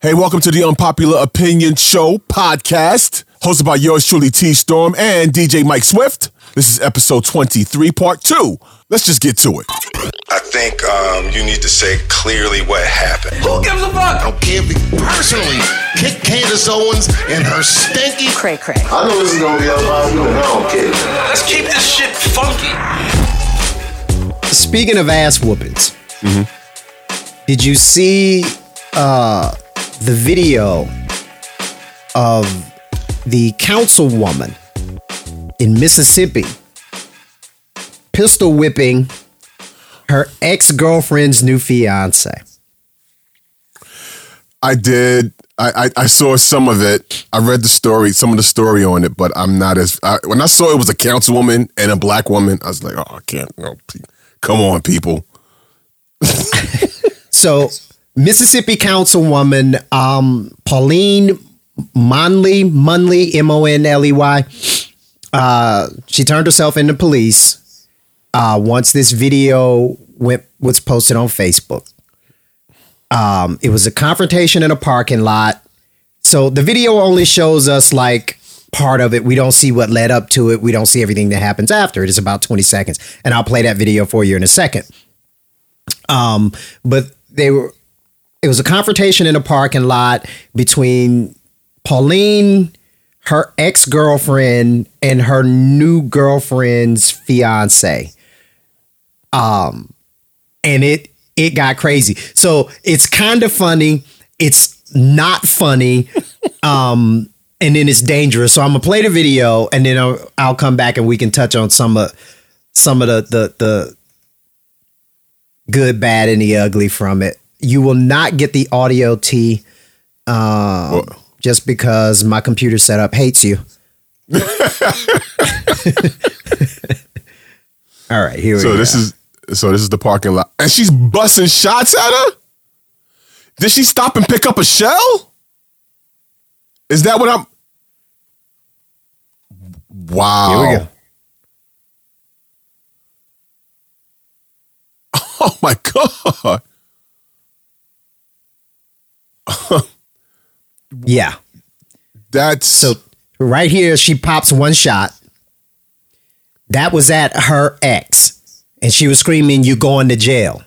Hey, welcome to the Unpopular Opinion Show podcast, hosted by yours truly, T Storm and DJ Mike Swift. This is episode 23, part two. Let's just get to it. I think um, you need to say clearly what happened. Who gives a fuck? I don't care personally kick Candace Owens and her stinky. Cray cray. I know this is gonna be a lot of I don't care. Let's keep this shit funky. Speaking of ass whoopings, did you see uh, the video of the councilwoman in Mississippi pistol whipping her ex girlfriend's new fiance? I did. I, I, I saw some of it. I read the story, some of the story on it, but I'm not as. I, when I saw it was a councilwoman and a black woman, I was like, oh, I can't. Oh, no, come on, people. So, Mississippi Councilwoman um, Pauline Monley, Munley, M O N L E Y, uh, she turned herself into police uh, once this video went was posted on Facebook. Um, it was a confrontation in a parking lot. So the video only shows us like part of it. We don't see what led up to it. We don't see everything that happens after it. It's about 20 seconds. And I'll play that video for you in a second. Um, but they were it was a confrontation in a parking lot between Pauline, her ex-girlfriend, and her new girlfriend's fiance. Um and it it got crazy. So it's kind of funny. It's not funny. um and then it's dangerous. So I'm gonna play the video and then I'll, I'll come back and we can touch on some of some of the the the good, bad, and the ugly from it. You will not get the audio T um, just because my computer setup hates you. All right, here we So go. this is so this is the parking lot, and she's busting shots at her. Did she stop and pick up a shell? Is that what I'm? Wow. Here we go. Oh my god. Yeah. That's So right here, she pops one shot. That was at her ex, and she was screaming, "You going to jail?"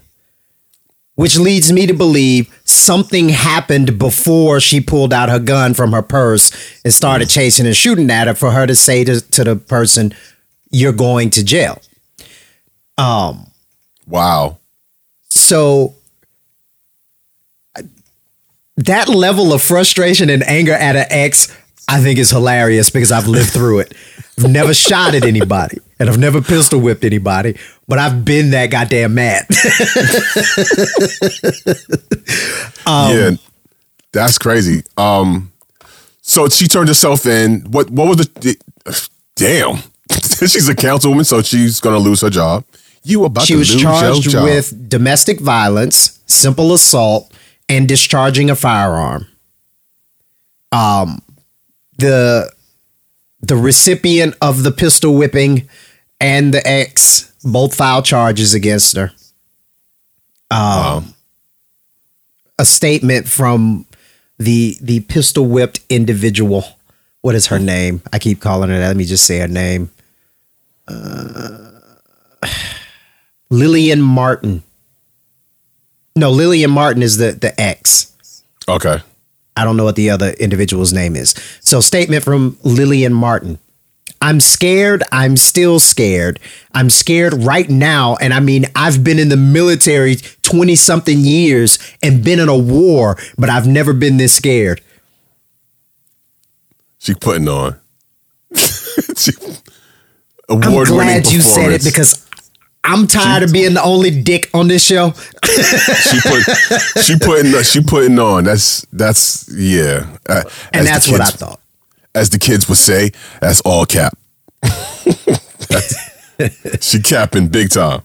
Which leads me to believe something happened before she pulled out her gun from her purse and started chasing and shooting at her for her to say to, to the person, "You're going to jail." Um. wow. So that level of frustration and anger at an ex, I think is hilarious because I've lived through it. I've never shot at anybody and I've never pistol whipped anybody, but I've been that goddamn mad. Um, yeah, that's crazy. Um, so she turned herself in. What? What was the? Damn, she's a councilwoman, so she's gonna lose her job. You about she to was lose charged your job? with domestic violence, simple assault, and discharging a firearm. Um, the the recipient of the pistol whipping and the ex both filed charges against her. Um, a statement from the the pistol whipped individual. What is her name? I keep calling her that. Let me just say her name. Lillian Martin. No, Lillian Martin is the the ex. Okay. I don't know what the other individual's name is. So, statement from Lillian Martin. I'm scared. I'm still scared. I'm scared right now. And I mean, I've been in the military 20 something years and been in a war, but I've never been this scared. She putting on. she, I'm glad you said it because I'm tired of being the only dick on this show. she put she putting she putting on. That's that's yeah. Uh, And that's what I kids- thought. As the kids would say, that's all cap. That's- she capping big time.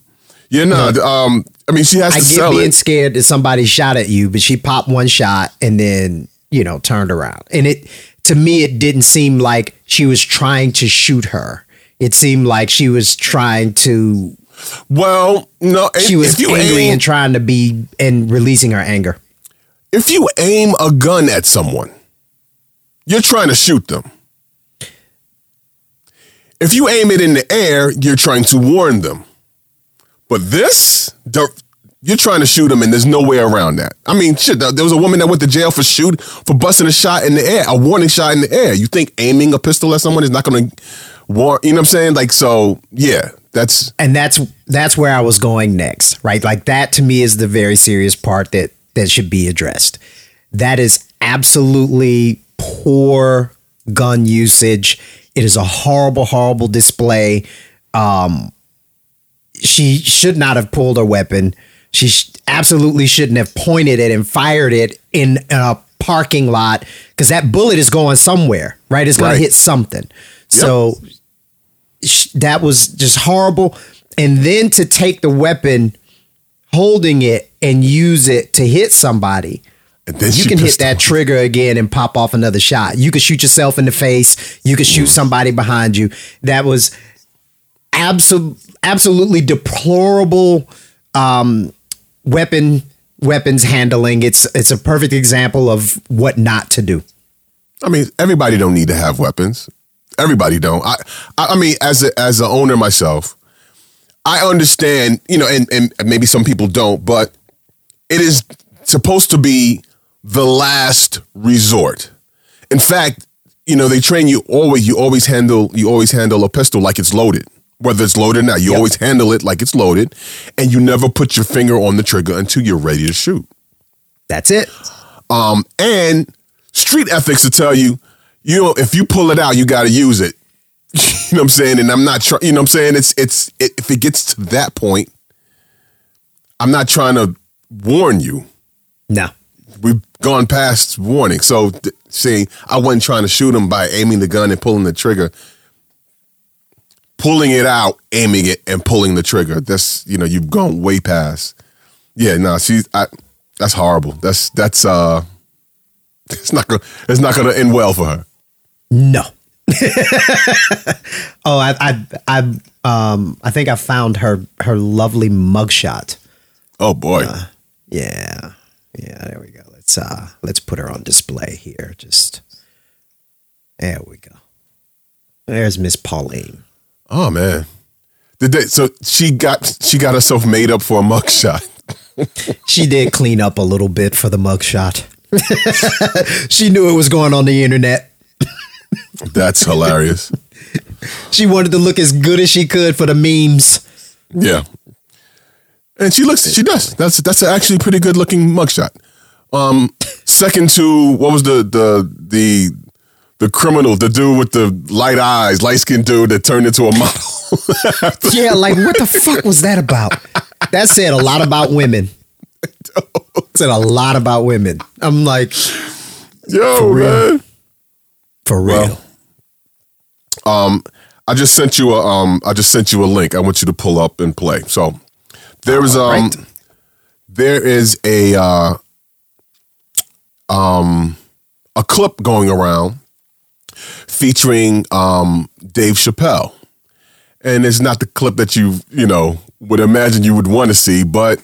Yeah, no. Um, I mean, she has I get being it. scared that somebody shot at you, but she popped one shot and then, you know, turned around. And it to me it didn't seem like she was trying to shoot her. It seemed like she was trying to Well, no, she if was you angry aim- and trying to be and releasing her anger. if you aim a gun at someone, you're trying to shoot them. If you aim it in the air, you're trying to warn them. But this, you're trying to shoot them, and there's no way around that. I mean, shit. There was a woman that went to jail for shoot for busting a shot in the air, a warning shot in the air. You think aiming a pistol at someone is not going to warn? You know what I'm saying? Like, so yeah, that's and that's that's where I was going next, right? Like that to me is the very serious part that that should be addressed. That is absolutely poor gun usage. It is a horrible, horrible display. Um, she should not have pulled her weapon. She sh- absolutely shouldn't have pointed it and fired it in a parking lot because that bullet is going somewhere, right? It's going Right. to hit something. So sh- that was just horrible. And then to take the weapon, holding it, and use it to hit somebody. and then You can hit that off. trigger again and pop off another shot. You could shoot yourself in the face. You could shoot somebody behind you. That was absol- absolutely deplorable um, weapon weapons handling. It's it's a perfect example of what not to do. I mean, everybody don't need to have weapons. Everybody don't. I, I mean, as a as an owner myself, I understand. You know, and and maybe some people don't, but it is supposed to be the last resort. In fact, you know, they train you always. You always handle. You always handle a pistol like it's loaded. Whether it's loaded or not, you always handle it like it's loaded, and you never put your finger on the trigger until you're ready to shoot. That's it. Um, and street ethics to tell you, you know, if you pull it out, you got to use it. you know what I'm saying? And I'm not trying. You know what I'm saying? It's it's it, if it gets to that point, I'm not trying to warn you. No. We've gone past warning. So th- saying I wasn't trying to shoot him by aiming the gun and pulling the trigger. Pulling it out, aiming it, and pulling the trigger. That's you know you've gone way past. Yeah, no, she's I. That's horrible. That's that's uh. It's not gonna. It's not gonna end well for her. No. oh, I, I, I, um, I think I found her her lovely mugshot. Oh boy. Yeah, yeah. There we go. Let's uh, let's put her on display here. Just there we go. There's Miss Pauline. oh man. Did they, so she got she got herself made up for a mugshot. She did clean up a little bit for the mugshot. she knew it was going on the internet. That's hilarious. She wanted to look as good as she could for the memes. Yeah. And she looks. She does. That's that's actually pretty good looking mugshot. Um, second to what was the the the the criminal, the dude with the light eyes, light skinned dude that turned into a model. Yeah, like what the fuck was that about? That said a lot about women. said a lot about women. I'm like, Yo, man. For real. Well, Um, I just sent you a um, I just sent you a link. I want you to pull up and play. So there is um, Alright. there is a uh, um, a clip going around featuring um Dave Chappelle, and it's not the clip that you you know would imagine you would want to see, but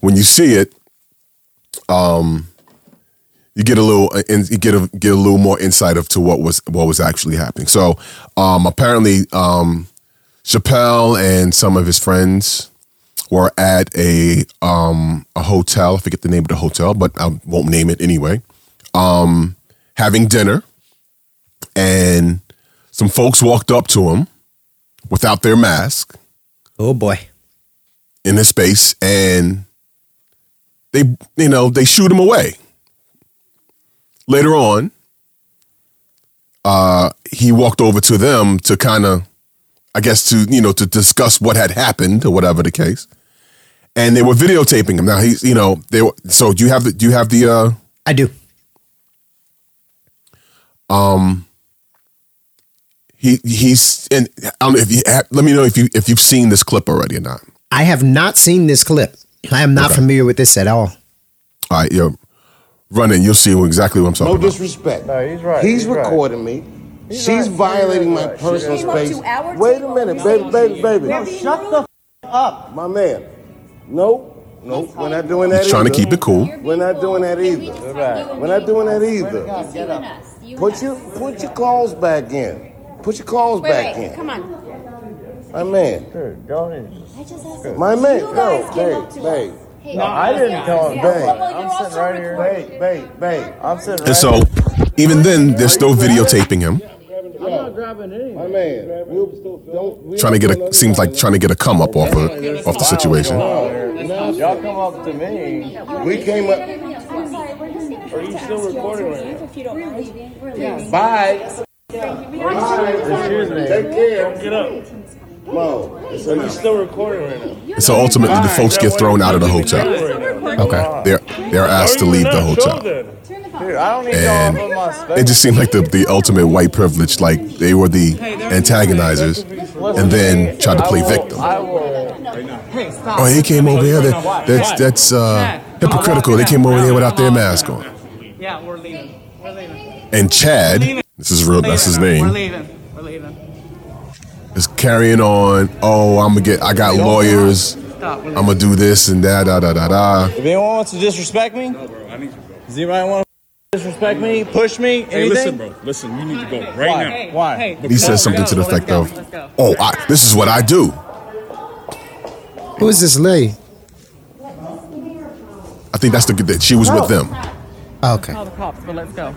when you see it, um, you get a little uh, in, you get a get a little more insight of to what was what was actually happening. So um, apparently, um, Chappelle and some of his friends were at a um, a hotel. I forget the name of the hotel, but I won't name it anyway. Um, having dinner, and some folks walked up to him without their mask Oh boy. in his space, and they you know they shoot him away. Later on, uh, he walked over to them to kind of, I guess, to you know to discuss what had happened or whatever the case, and they were videotaping him. Now he's you know they were so do you have the do you have the uh I do. Um. He he's and I don't know if you have, let me know if you if you've seen this clip already or not. I have not seen this clip. I am not Okay. familiar with this at all. All right, yo, run it. You'll see exactly what I'm talking No about. No disrespect. No, he's right. He's, He's right. recording me. He's She's right. violating He's my personal She space. Wait a minute, and baby, said baby, she- baby. They're being rude. My man. No, nope. We're not doing that. He's trying to keep it cool. We're not doing that either. We're not doing that either. Put your put your claws back in. Put your claws Wait, back wait, in. come on. My man. I just asked My man. You guys No, babe, babe. Hey, No, I didn't tell him. Yeah, Babe. well, well, I'm sitting right here. recording. Babe, babe, babe. I'm sitting right And so, even then, they're still videotaping him, I'm not grabbing anything. My man. We'll, don't, we trying to get a seems like trying to get a come up off of off the situation. Y'all come up to me. We came up. I'm we're just gonna Are you still recording right now? if you don't mind. We're leaving. Bye. Excuse me. Take care. Get up. Come. It's Are you still recording right now? So ultimately, the folks get thrown out of the hotel. Okay. They're they're asked to leave the hotel. Dude, I don't need And up on my space. It just seemed like the, the ultimate white privilege, like they were the antagonizers, and then tried to play victim. Oh, he came over here. That, that's that's uh, hypocritical. They came over here without their mask on. Yeah, we're leaving. We're leaving. And Chad, this is real. That's his We're name. leaving. We're leaving. Is carrying on. Oh, I'm gonna get. I got lawyers. I'm gonna do this and that. Da da da da. If anyone wants to disrespect me, No, bro, I need you. does anybody want to disrespect me, push me, anything? Hey, listen, bro. Listen, you need to go right Why? now. Hey, Why? Hey, He says something to the effect go, of, "Oh, I, this is what I do." Who is this lady? I think that's the that she was with them. Okay. Call the cops, but let's go.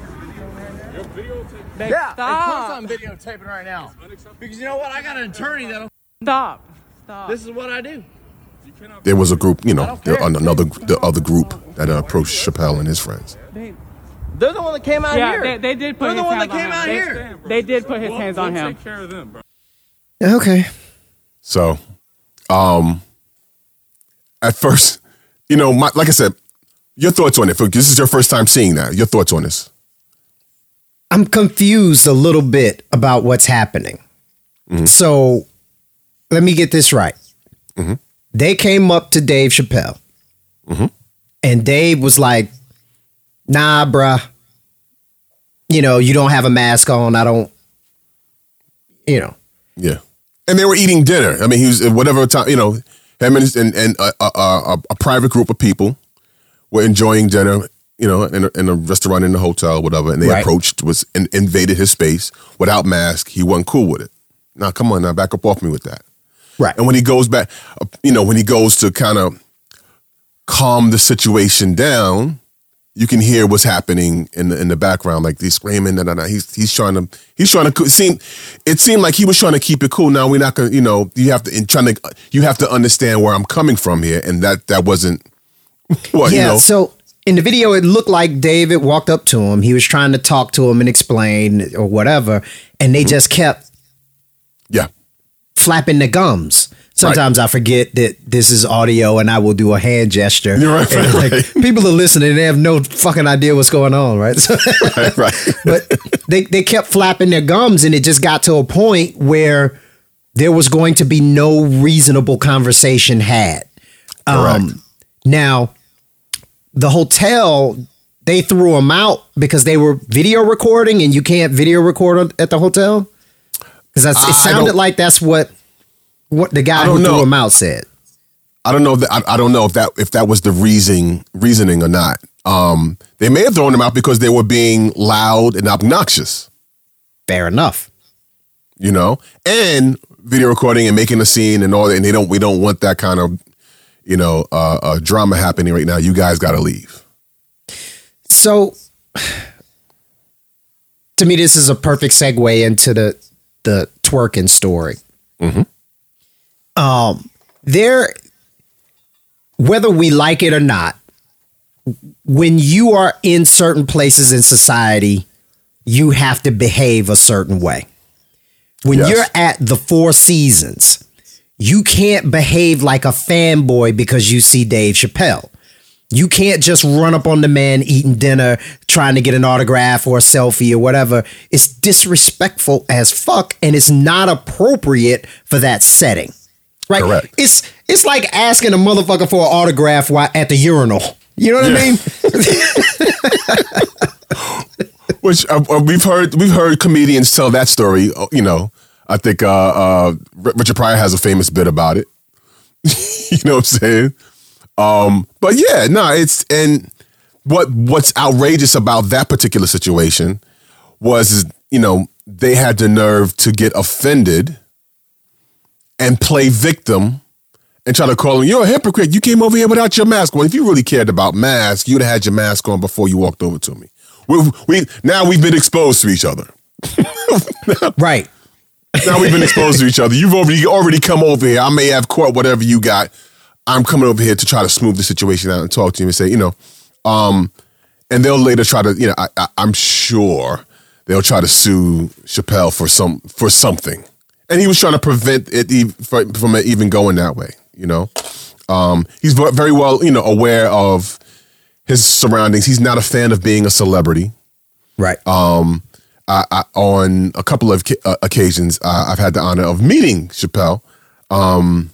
Babe, Yeah, of stop. course I'm videotaping right now. Because you know what? I got an attorney that'll. Stop. Stop. This is what I do. There was a group, you know, there, another the other group that uh, approached Chappelle and his friends. Babe. They're the one that came out Yeah, here. they, they did put They're his the one hands that came on out him. here. They, they did put his We'll- hands on we'll him. Take care of them, bro. Okay. So, um, at first, you know, my, like I said, your thoughts on it. This is your first time seeing that. Your thoughts on this? I'm confused a little bit about what's happening. Mm-hmm. So let me get this right. Mm-hmm. They came up to Dave Chappelle, mm-hmm. and Dave was like, "Nah, bruh. You know, you don't have a mask on. I don't. You know, Yeah. And they were eating dinner. I mean, he was whatever time, you know, him and and, and a, a, a, a private group of people were enjoying dinner, you know, in a, in a restaurant, in a hotel, whatever. And they Right. approached, was in, invaded his space without mask. He wasn't cool with it. Now, come on, now back up off me with that. right? And when he goes back, you know, when he goes to kind of calm the situation down, you can hear what's happening in the in the background, like he's screaming. Da, da, da. He's he's trying to he's trying to seem. It seemed like he was trying to keep it cool. Now we're not gonna, you know, you have to in trying to you have to understand where I'm coming from here, and that that wasn't what yeah. you know. So in the video, it looked like David walked up to him. He was trying to talk to him and explain or whatever, and they just kept yeah, flapping the gums. Sometimes I forget that this is audio and I will do a hand gesture. You're right, right, like, People are listening, they have no fucking idea what's going on, right? So, right, right. but they, they kept flapping their gums and it just got to a point where there was going to be no reasonable conversation had. Um, Correct. Now, the hotel, they threw them out because they were video recording and you can't video record at the hotel? Because that's it sounded like that's what what the guy who don't threw know. him out said. I don't know that I, I don't know if that if that was the reason reasoning or not. Um, they may have thrown him out because they were being loud and obnoxious. Fair enough. you know, and video recording and making a scene and all that. And they don't, we don't want that kind of, you know, uh, uh, drama happening right now. You guys got to leave. So, to me, this is a perfect segue into the the twerking story. Um, there, whether we like it or not, when you are in certain places in society, you have to behave a certain way. When Yes. you're at the Four Seasons, you can't behave like a fanboy because you see Dave Chappelle. You can't just run up on the man eating dinner, trying to get an autograph or a selfie or whatever. It's disrespectful as fuck and it's not appropriate for that setting. Right? Correct. It's it's like asking a motherfucker for an autograph while at the urinal. You know what I mean? Which uh, uh, we've heard, we've heard comedians tell that story. uh, You know, I think uh, uh, Richard Pryor has a famous bit about it. you know what I'm saying? Um, but yeah, no, it's and what what's outrageous about that particular situation was, you know, they had the nerve to get offended and play victim and try to call him, you're a hypocrite. You came over here without your mask on. If you really cared about masks, you'd have had your mask on before you walked over to me. We, we now we've been exposed to each other. right. Now we've been exposed to each other. You've already already come over here. I may have caught whatever you got. I'm coming over here to try to smooth the situation out and talk to you and say, you know, um, and they'll later try to, you know, I, I, I'm sure they'll try to sue Chappelle for some for something, and he was trying to prevent it from it even going that way. You know, um, he's very well, you know, aware of his surroundings. He's not a fan of being a celebrity. Right. Um, I, I, on a couple of uh, occasions, uh, I've had the honor of meeting Chappelle um,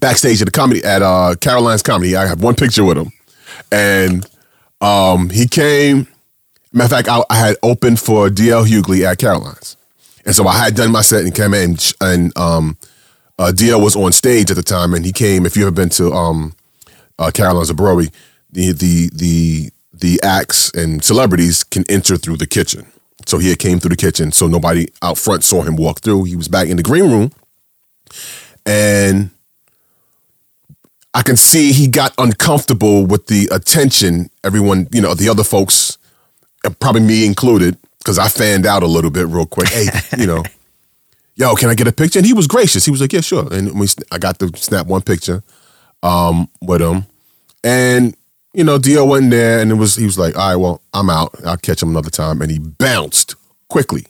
backstage at the comedy at uh, Caroline's Comedy. I have one picture with him, and um, he came. Matter of fact, I, I had opened for DL Hughley at Caroline's, and so I had done my set and came in, and um, uh, DL was on stage at the time, and he came. If you ever been to um, uh, Caroline's on Broadway, the the the the acts and celebrities can enter through the kitchen. So he came through the kitchen, so nobody out front saw him walk through. He was back in the green room, and I can see he got uncomfortable with the attention everyone, you know, the other folks, probably me included, because I fanned out a little bit real quick. Hey, you know, yo, can I get a picture? And he was gracious. He was like, yeah, sure. And we, I got to snap one picture um, with him, and you know, DL went in there, and it was he was like, all right, well, I'm out. I'll catch him another time, and he bounced quickly.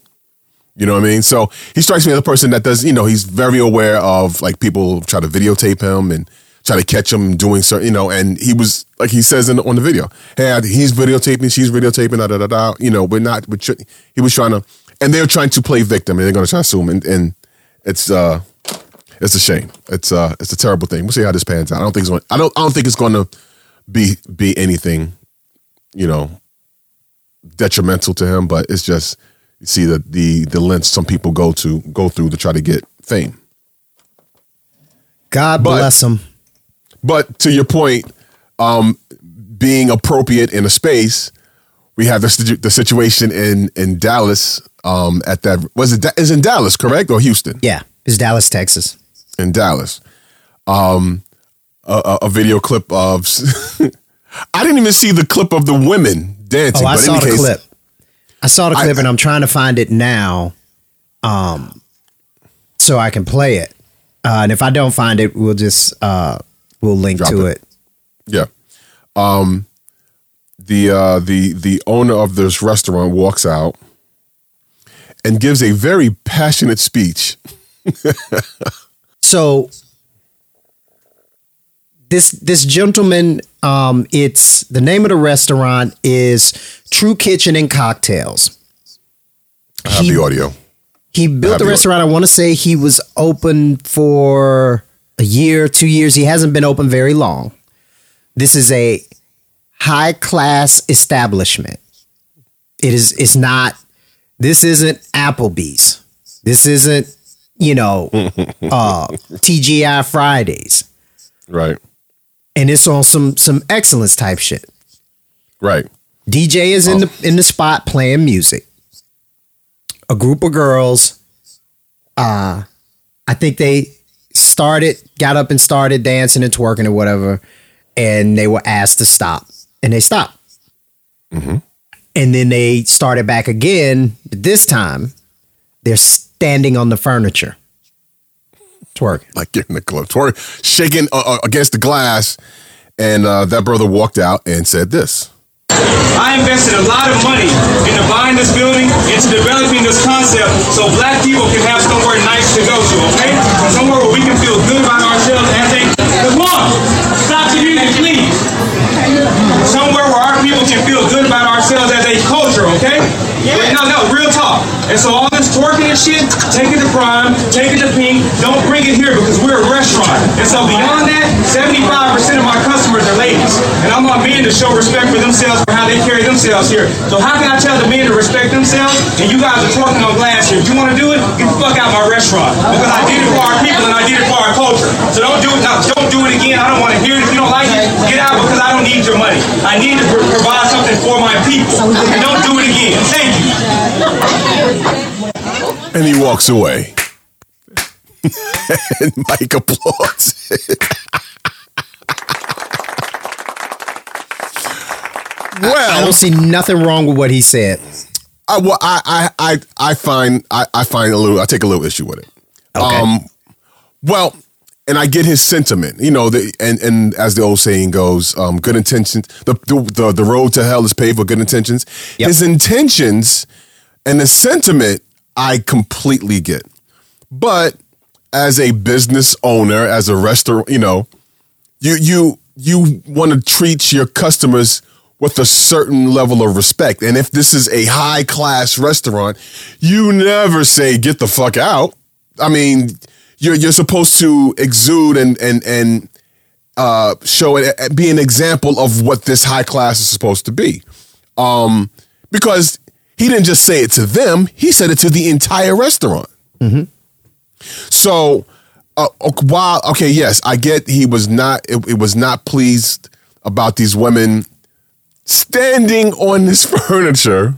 You know what I mean? So he strikes me as a person that does, you know, he's very aware of like people try to videotape him and try to catch him doing certain, you know, and he was like he says in on the video, hey, he's videotaping, she's videotaping, da da da da. You know, we're not. We're tr- he was trying to, and they're trying to play victim, and they're going to try to sue him, and, and it's uh, it's a shame. It's uh, it's a terrible thing. We'll see how this pans out. I don't think it's going. I don't. I don't think it's going to be be anything, you know, detrimental to him. But it's just you see the the the lengths some people go to go through to try to get fame. God But- bless him. But to your point, um, being appropriate in a space, we have the, the situation in in Dallas. Um, at that was it Da- in Dallas, correct or Houston? Yeah, it's Dallas, Texas. In Dallas, um, a, a, video clip of. I didn't even see the clip of the women dancing. Oh, I saw the case, clip. I saw the I- clip, and I'm trying to find it now, um, so I can play it. Uh, and if I don't find it, we'll just uh, we'll link to it. it. Yeah. Um the uh the the owner of this restaurant walks out and gives a very passionate speech. So this this gentleman, um, it's the name of the restaurant is True Kitchen and Kocktails. I have He- the audio. He built the restaurant. I want to say he was open for a year, two years. He hasn't been open very long. This is a high class establishment. It is. It's not. This isn't Applebee's. This isn't. You know, uh, TGI Fridays, Right. And it's on some some excellence type shit. Right. DJ is in the in the spot playing music. A group of girls, uh, I think they started, got up and started dancing and twerking or whatever, and they were asked to stop, and they stopped. Mm-hmm. And then they started back again. But this time, they're standing on the furniture, twerking. Like getting the club twerk, shaking uh, uh, against the glass, and uh, that brother walked out and said this. I invested a lot of money into buying this building, into developing this concept, so black people can have somewhere nice to go to, okay? Somewhere where we can feel good about ourselves as a. Come on! Stop the music, please! Somewhere where our people can feel good about ourselves as a culture, okay? Wait, no, no, real talk. And so all shit, take it to Prime, take it to Pink, don't bring it here because we're a restaurant. And so beyond that, 75% of my customers are ladies. And I want men to show respect for themselves for how they carry themselves here. So how can I tell the men to respect themselves and you guys are talking on glass here? If you want to do it, get the fuck out my restaurant. Because I did it for our people and I did it for our culture. So don't do it now. Don't do it again. I don't want to hear it. If you don't like it, get out because I don't need your money. I need to pro- provide something for my people. And don't do it again. Thank you. And he walks away. and Mike applauds. Well, I don't see nothing wrong with what he said. I, well, I, I, I, I find, I, I find a little, I take a little issue with it. Okay. Um, well, and I get his sentiment, you know, the, and and as the old saying goes, um, good intentions, the, the the the road to hell is paved with good intentions. Yep. His intentions and the sentiment, I completely get, but as a business owner, as a restaurant, you know, you you you want to treat your customers with a certain level of respect. And if this is a high class restaurant, you never say get the fuck out. I mean, you're you're supposed to exude and and and uh, show it be an example of what this high class is supposed to be. Um, because he didn't just say it to them; he said it to the entire restaurant. So, uh, while okay, yes, I get he was not it, it was not pleased about these women standing on this furniture,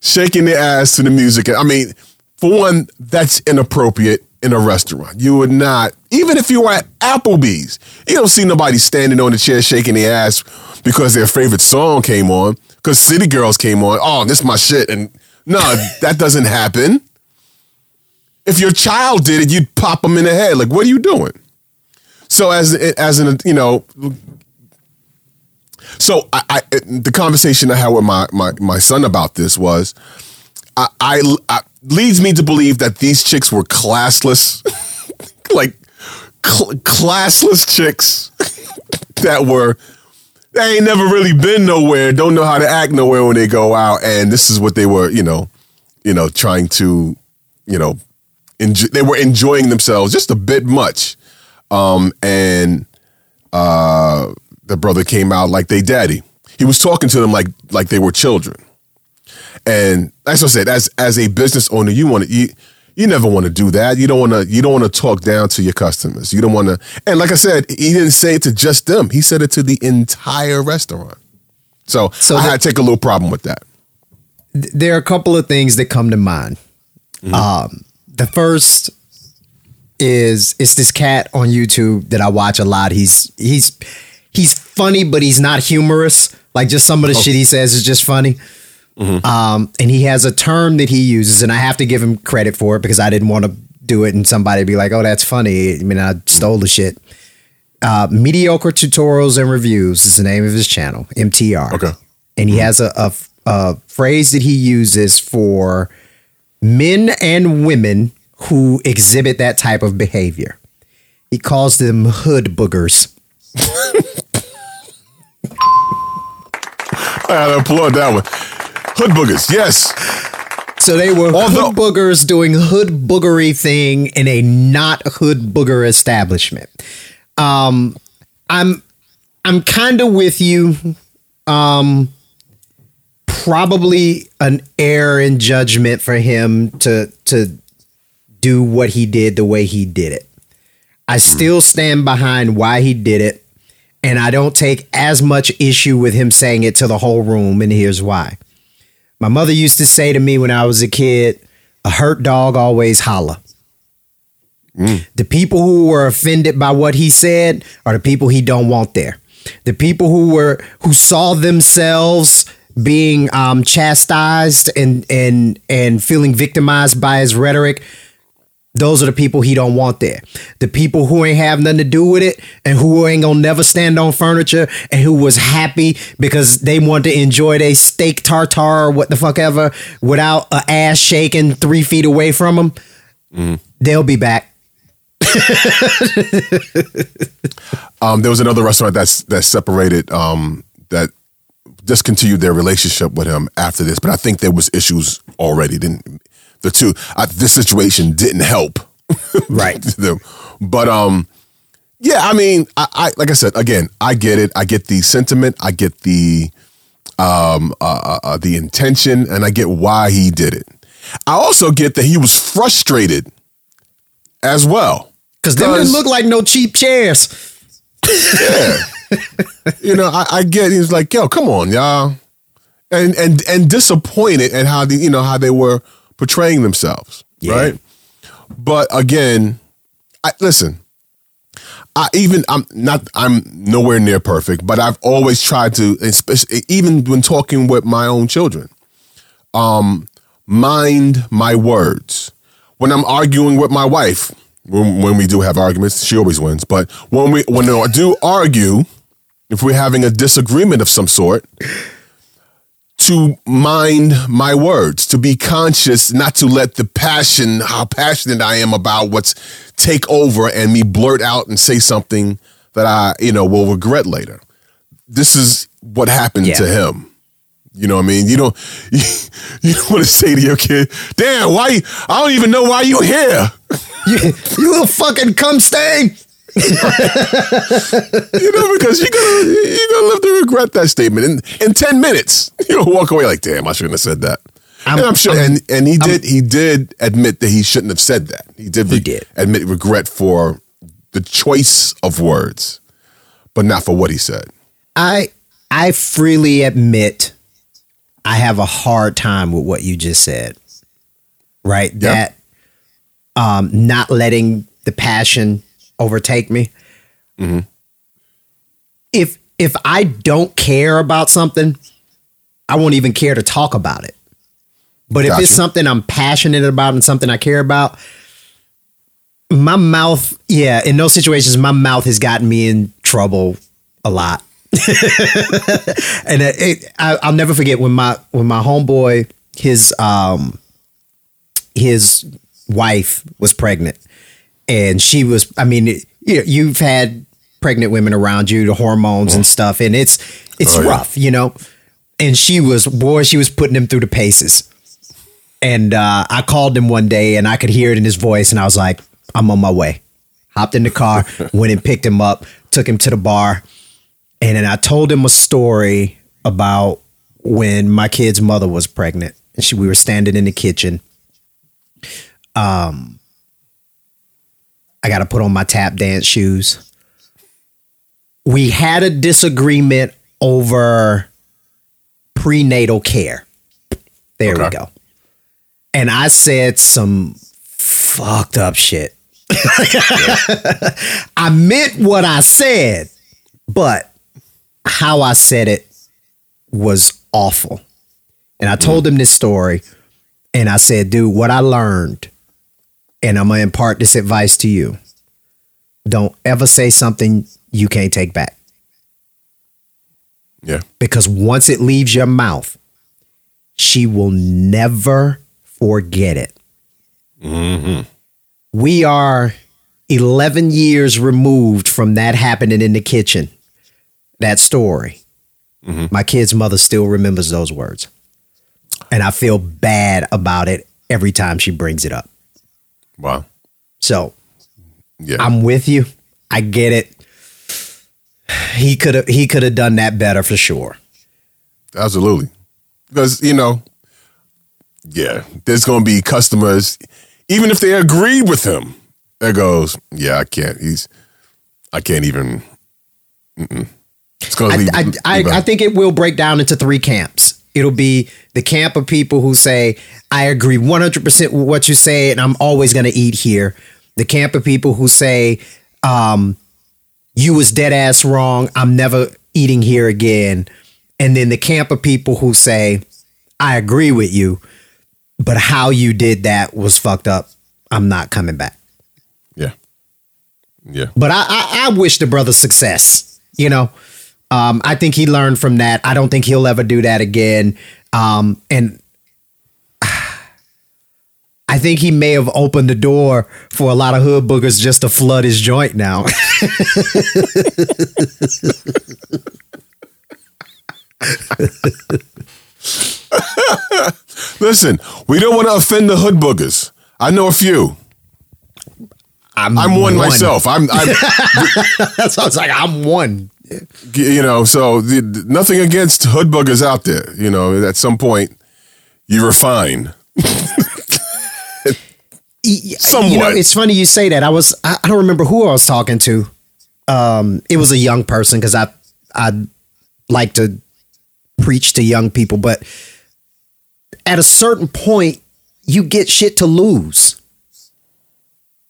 shaking their ass to the music. I mean, for one, that's inappropriate in a restaurant. You would not, even if you were at Applebee's, you don't see nobody standing on the chair shaking their ass because their favorite song came on, because City Girls came on. Oh, this is my shit. And no, that doesn't happen. If your child did it, you'd pop them in the head. Like, what are you doing? So as as an you know, so I, I the conversation I had with my my my son about this was, I, I, I leads me to believe that these chicks were classless, like cl- classless chicks that were they ain't never really been nowhere, don't know how to act nowhere when they go out, and this is what they were, you know, you know, trying to, you know, enjoy, they were enjoying themselves just a bit much, um, and uh, the brother came out like they daddy. He was talking to them like like they were children, and as I said, as as a business owner, you want to you. You never want to do that. You don't want to. You don't want to talk down to your customers. You don't want to. And like I said, he didn't say it to just them. He said it to the entire restaurant. So, So I had to take a little problem with that. There are a couple of things that come to mind. Um, the first is it's this cat on YouTube that I watch a lot. He's he's he's funny, but he's not humorous. Like just some of the shit he says is just funny. Um, and he has a term that he uses, and I have to give him credit for it because I didn't want to do it and somebody be like, "Oh, that's funny." I mean, I stole the shit. Uh, Mediocre tutorials and reviews is the name of his channel, MTR. Okay. and he has a, a, a phrase that he uses for men and women who exhibit that type of behavior. He calls them hood boogers. I had to applaud that one. Hood boogers, yes. So they were Although- hood boogers doing hood boogery thing in a not hood booger establishment. Um, I'm I'm kind of with you. Um, probably an error in judgment for him to to do what he did the way he did it. I still stand behind why he did it, and I don't take as much issue with him saying it to the whole room. And here's why. My mother used to say to me when I was a kid, a hurt dog always holler. The people who were offended by what he said are the people he don't want there. The people who were who saw themselves being um, chastised and and and feeling victimized by his rhetoric, those are the people he don't want there. The people who ain't have nothing to do with it and who ain't gonna never stand on furniture and who was happy because they want to enjoy their steak tartare or what the fuck ever without a ass shaking three feet away from them. They'll be back. Um, there was another restaurant that's that separated um, that discontinued their relationship with him after this, but I think there was issues already. Didn't the two? I, this situation didn't help, Right. them. But um, yeah, I mean, I, I like I said again, I get it. I get the sentiment. I get the um uh, uh, uh, the intention, and I get why he did it. I also get that he was frustrated as well. Cause them didn't look like no cheap chairs. Yeah. you know, I, I get. He's like, yo, come on, y'all, and and and disappointed at how the you know how they were portraying themselves, Yeah. right? But again, I listen. I even I'm not I'm nowhere near perfect, but I've always tried to, especially even when talking with my own children, um, mind my words. When I'm arguing with my wife, when, when we do have arguments, she always wins. But when we when I do argue, if we're having a disagreement of some sort, to mind my words, to be conscious, not to let the passion, how passionate I am about what's take over and me blurt out and say something that I, you know, will regret later. This is what happened Yeah. to him. You know what I mean? You don't you, you don't want to say to your kid, damn, why you, I don't even know why you here. you, you little fucking cum stain. you know, because you're gonna you're gonna live to regret that statement in in ten minutes. You'll walk away like, damn, I shouldn't have said that. and I'm sure, and and he did he did admit that he shouldn't have said that. He did. He did admit regret for the choice of words, but not for what he said. I I freely admit I have a hard time with what you just said. Right? That um not letting the passion overtake me. Mm-hmm. If if I don't care about something, I won't even care to talk about it. But if it's something I'm passionate about and something I care about, my mouth, yeah, in those situations, my mouth has gotten me in trouble a lot. and it, it, I, I'll never forget when my when my homeboy his um his wife was pregnant, and she was. I mean, it, you know, you've had pregnant women around you, the hormones and stuff, and it's it's Oh, yeah. rough, you know. And she was boy, she was putting him through the paces. And uh, I called him one day, and I could hear it in his voice, and I was like, "I'm on my way." Hopped in the car, went and picked him up, took him to the bar, and then I told him a story about when my kid's mother was pregnant, and she we were standing in the kitchen. Um, I got to put on my tap dance shoes. We had a disagreement over prenatal care. There we go. And I said some fucked up shit. I meant what I said, but how I said it was awful. And I told hmm. him this story, and I said, dude, what I learned, and I'm gonna impart this advice to you. Don't ever say something you can't take back. Yeah. Because once it leaves your mouth, she will never forget it. Mm-hmm. We are 11 years removed from that happening in the kitchen. That story. My kid's mother still remembers those words. And I feel bad about it every time she brings it up. Wow. So Yeah. I'm with you. I get it. He could have he could have done that better for sure. Absolutely. Because, you know, yeah, there's going to be customers, even if they agreed with him, that goes, yeah, I can't. He's, I can't even. Going to I, leave. I, I, leave think it will break down into three camps. It'll be the camp of people who say, I agree 100% with what you say, and I'm always going to eat here. The camp of people who say, um, you was dead ass wrong. I'm never eating here again. And then the camp of people who say, I agree with you, but how you did that was fucked up. I'm not coming back. yeah. Yeah. But I, I, I wish the brother success. You know, um, I think he learned from that. I don't think he'll ever do that again. Um, and I think he may have opened the door for a lot of hood boogers just to flood his joint now. Listen, we don't want to offend the hood boogers. I know a few. I'm, I'm one, one. myself. I'm, I'm That's why I was like, I'm one. You know, so the, nothing against hood boogers out there. You know, at some point, you refine. Somewhat. You know, it's funny you say that. I was I, I don't remember who I was talking to. Um, it was a young person because I I like to preach to young people, but at a certain point, you get shit to lose.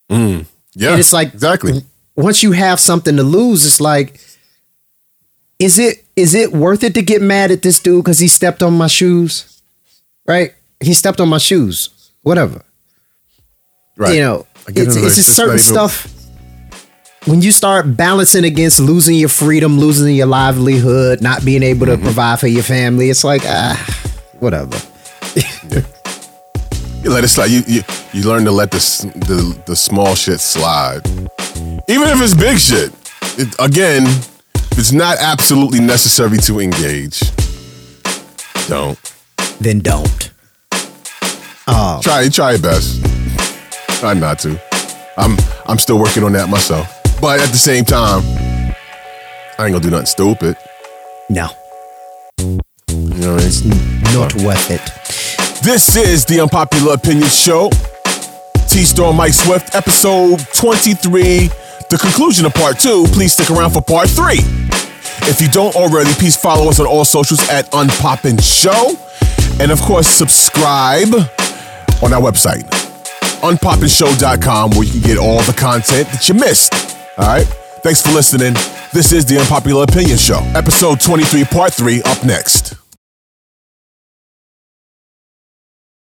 Mm. Yeah. And it's like exactly. Once you have something to lose, it's like, is it is it worth it to get mad at this dude because he stepped on my shoes? Right? He stepped on my shoes. Whatever. Right. You know, it's, it's just certain even- stuff. When you start balancing against losing your freedom, losing your livelihood, not being able Mm-hmm. to provide for your family, it's like ah, whatever. You let it slide. You you, you learn to let the, the the small shit slide, even if it's big shit. It, again, if it's not absolutely necessary to engage. Don't Then don't. Oh, try try your best. Try not to. I'm I'm still working on that myself, but at the same time, I ain't gonna do nothing stupid. no, You know what I mean? not worth it. This is the Unpopular Opinion Show. T Storm Mike Swift, episode 23, the conclusion of part two. Please stick around for part three. If you don't already, please follow us on all socials at Unpopin Show. And of course, subscribe on our website, unpopinshow.com, where you can get all the content that you missed. All right? Thanks for listening. This is the Unpopular Opinion Show, episode 23, part three, up next.